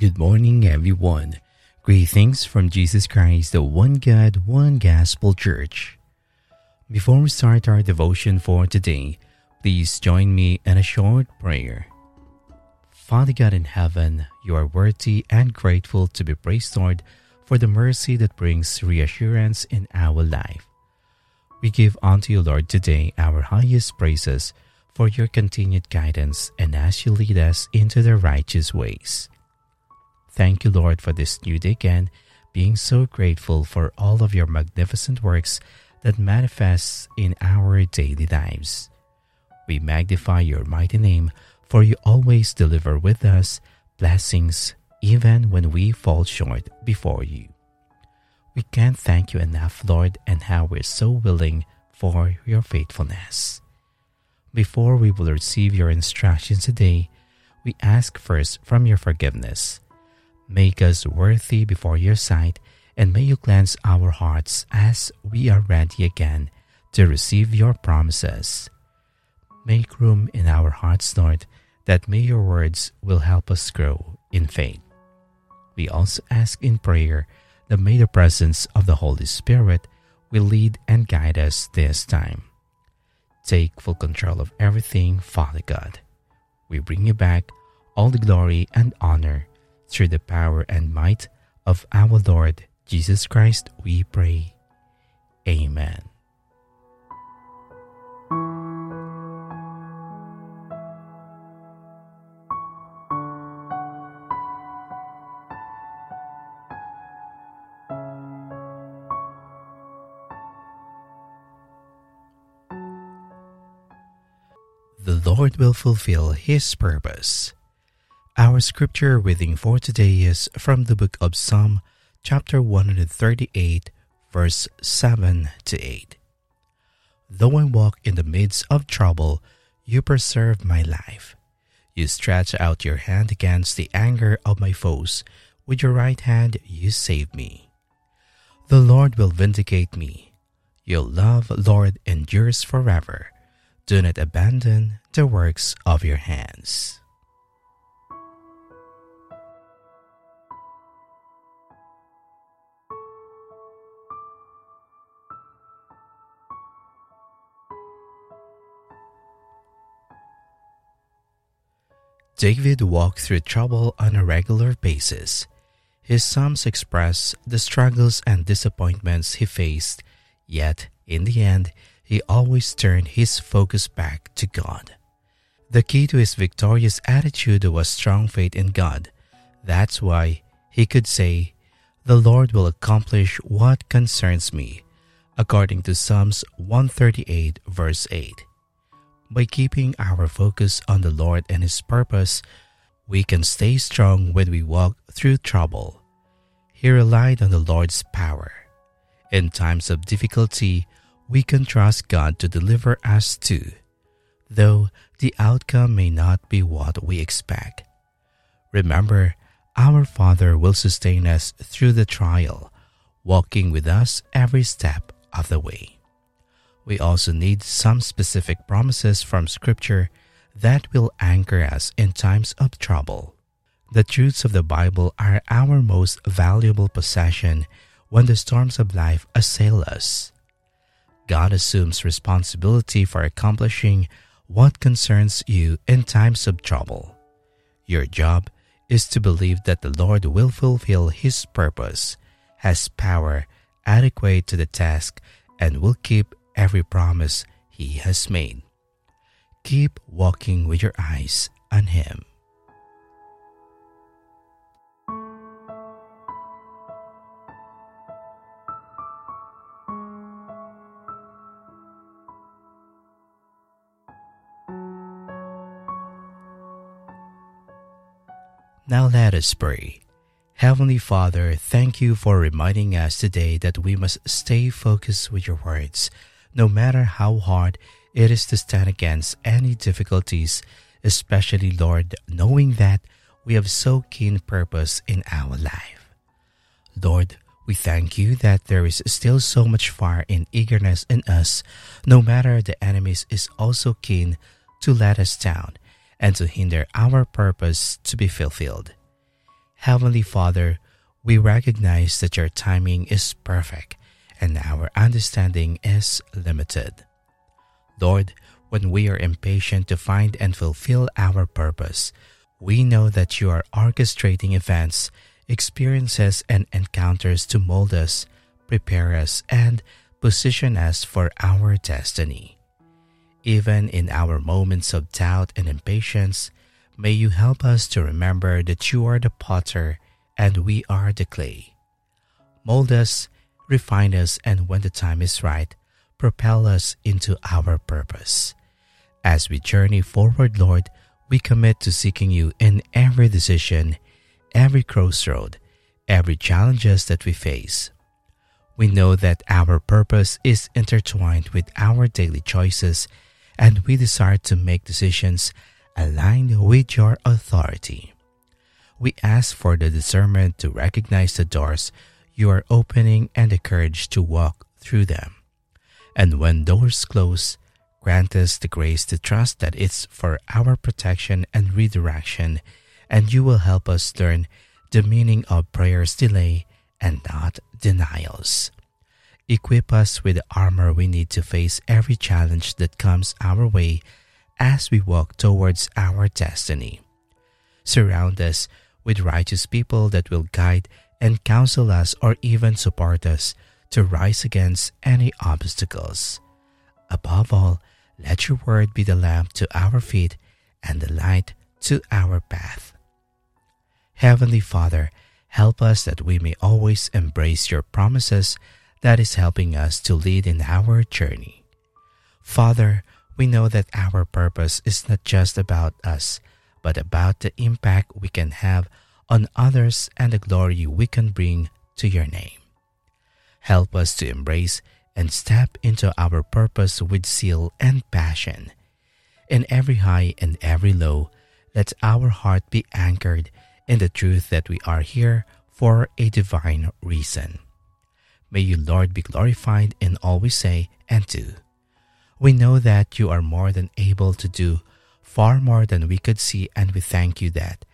Good morning, everyone. Greetings from Jesus Christ, the one God, one gospel church. Before we start our devotion for today, please join me in a short prayer. Father God in heaven, you are worthy and grateful to be praised, Lord, for the mercy that brings reassurance in our life. We give unto you, Lord, today our highest praises for your continued guidance and as you lead us into the righteous ways. Thank you, Lord, for this new day again, being so grateful for all of your magnificent works that manifests in our daily lives. We magnify your mighty name, for you always deliver with us blessings even when we fall short before you. We can't thank you enough, Lord, and how we're so willing for your faithfulness. Before we will receive your instructions today, we ask first from your forgiveness. Make us worthy before your sight, and may you cleanse our hearts as we are ready again to receive your promises. Make room in our hearts, Lord, that may your words will help us grow in faith. We also ask in prayer that may the presence of the Holy Spirit will lead and guide us this time. Take full control of everything, Father God. We bring you back all the glory and honor through the power and might of our Lord Jesus Christ, we pray. Amen. The Lord will fulfill His purpose. Our scripture reading for today is from the book of Psalm, chapter 138, verse 7 to 8. Though I walk in the midst of trouble, you preserve my life. You stretch out your hand against the anger of my foes. With your right hand, you save me. The Lord will vindicate me. Your love, Lord, endures forever. Do not abandon the works of your hands. David walked through trouble on a regular basis. His Psalms express the struggles and disappointments he faced, yet, in the end, he always turned his focus back to God. The key to his victorious attitude was strong faith in God. That's why he could say, The Lord will accomplish what concerns me, according to Psalms 138, verse 8. By keeping our focus on the Lord and His purpose, we can stay strong when we walk through trouble. He relied on the Lord's power. In times of difficulty, we can trust God to deliver us too, though the outcome may not be what we expect. Remember, our Father will sustain us through the trial, walking with us every step of the way we also need some specific promises from Scripture that will anchor us in times of trouble. The truths of the Bible are our most valuable possession when the storms of life assail us. God assumes responsibility for accomplishing what concerns you in times of trouble. Your job is to believe that the Lord will fulfill His purpose, has power adequate to the task, and will keep every promise He has made. Keep walking with your eyes on Him. Now let us pray. Heavenly Father, thank you for reminding us today that we must stay focused with your words no matter how hard it is to stand against any difficulties, especially, Lord, knowing that we have so keen purpose in our life. Lord, we thank you that there is still so much fire and eagerness in us, no matter the enemies is also keen to let us down and to hinder our purpose to be fulfilled. Heavenly Father, we recognize that your timing is perfect and our understanding is limited. Lord, when we are impatient to find and fulfill our purpose, we know that you are orchestrating events, experiences, and encounters to mold us, prepare us, and position us for our destiny. Even in our moments of doubt and impatience, may you help us to remember that you are the potter and we are the clay. Mold us, refine us, and when the time is right, propel us into our purpose. As we journey forward, Lord, we commit to seeking you in every decision, every crossroad, every challenges that we face. We know that our purpose is intertwined with our daily choices, and we desire to make decisions aligned with your authority. We ask for the discernment to recognize the doors you are opening and the courage to walk through them. And when doors close, Grant us the grace to trust that it's for our protection and redirection, and you will help us learn the meaning of prayer's delay and not denials. Equip us with the armor we need to face every challenge that comes our way as we walk towards our destiny. Surround us with righteous people that will guide and counsel us or even support us to rise against any obstacles. Above all, let your word be the lamp to our feet and the light to our path. Heavenly Father, help us that we may always embrace your promises that is helping us to lead in our journey. Father, we know that our purpose is not just about us, but about the impact we can have on others and the glory we can bring to your name. Help us to embrace and step into our purpose with zeal and passion. In every high and every low, let our heart be anchored in the truth that we are here for a divine reason. May you, Lord, be glorified in all we say and do. We know that you are more than able to do far more than we could see, and we thank you that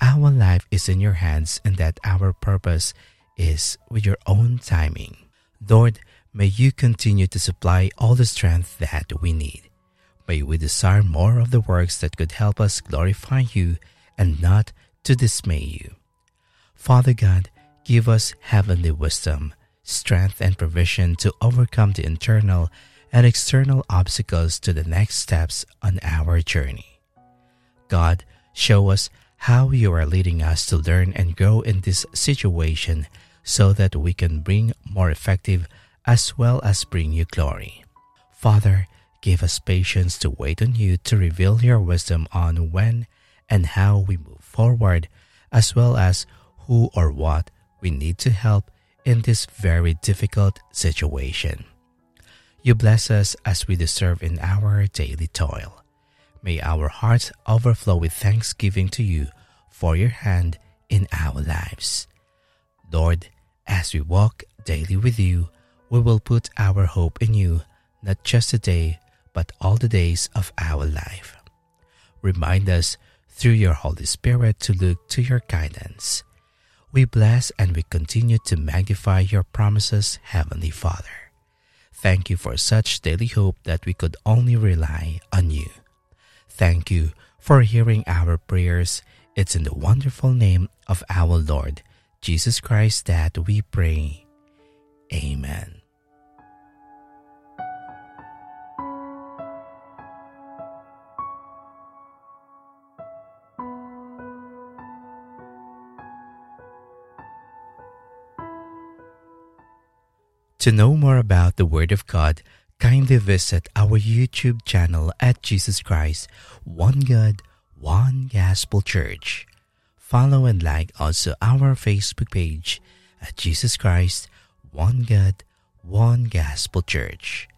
our life is in your hands and that our purpose is with your own timing. Lord, May you continue to supply all the strength that we need. May we desire more of the works that could help us glorify you and not to dismay you. Father God, give us heavenly wisdom, strength, and provision to overcome the internal and external obstacles to the next steps on our journey. God, show us how you are leading us to learn and grow in this situation so that we can bring more effective as well as bring you glory. Father, give us patience to wait on you to reveal your wisdom on when and how we move forward, as well as who or what we need to help in this very difficult situation. You bless us as we deserve in our daily toil. May our hearts overflow with thanksgiving to you for your hand in our lives. Lord, as we walk daily with you, we will put our hope in you, not just today, but all the days of our life. Remind us through your Holy Spirit to look to your guidance. We bless and we continue to magnify your promises, Heavenly Father. Thank you for such daily hope that we could only rely on you. Thank you for hearing our prayers. It's in the wonderful name of our Lord Jesus Christ that we pray. Amen. To know more about the Word of God, kindly visit our YouTube channel at Jesus Christ, One God, One Gospel Church. Follow and like also our Facebook page at Jesus Christ, one God, One Gospel Church.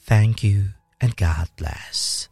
Thank you and God bless.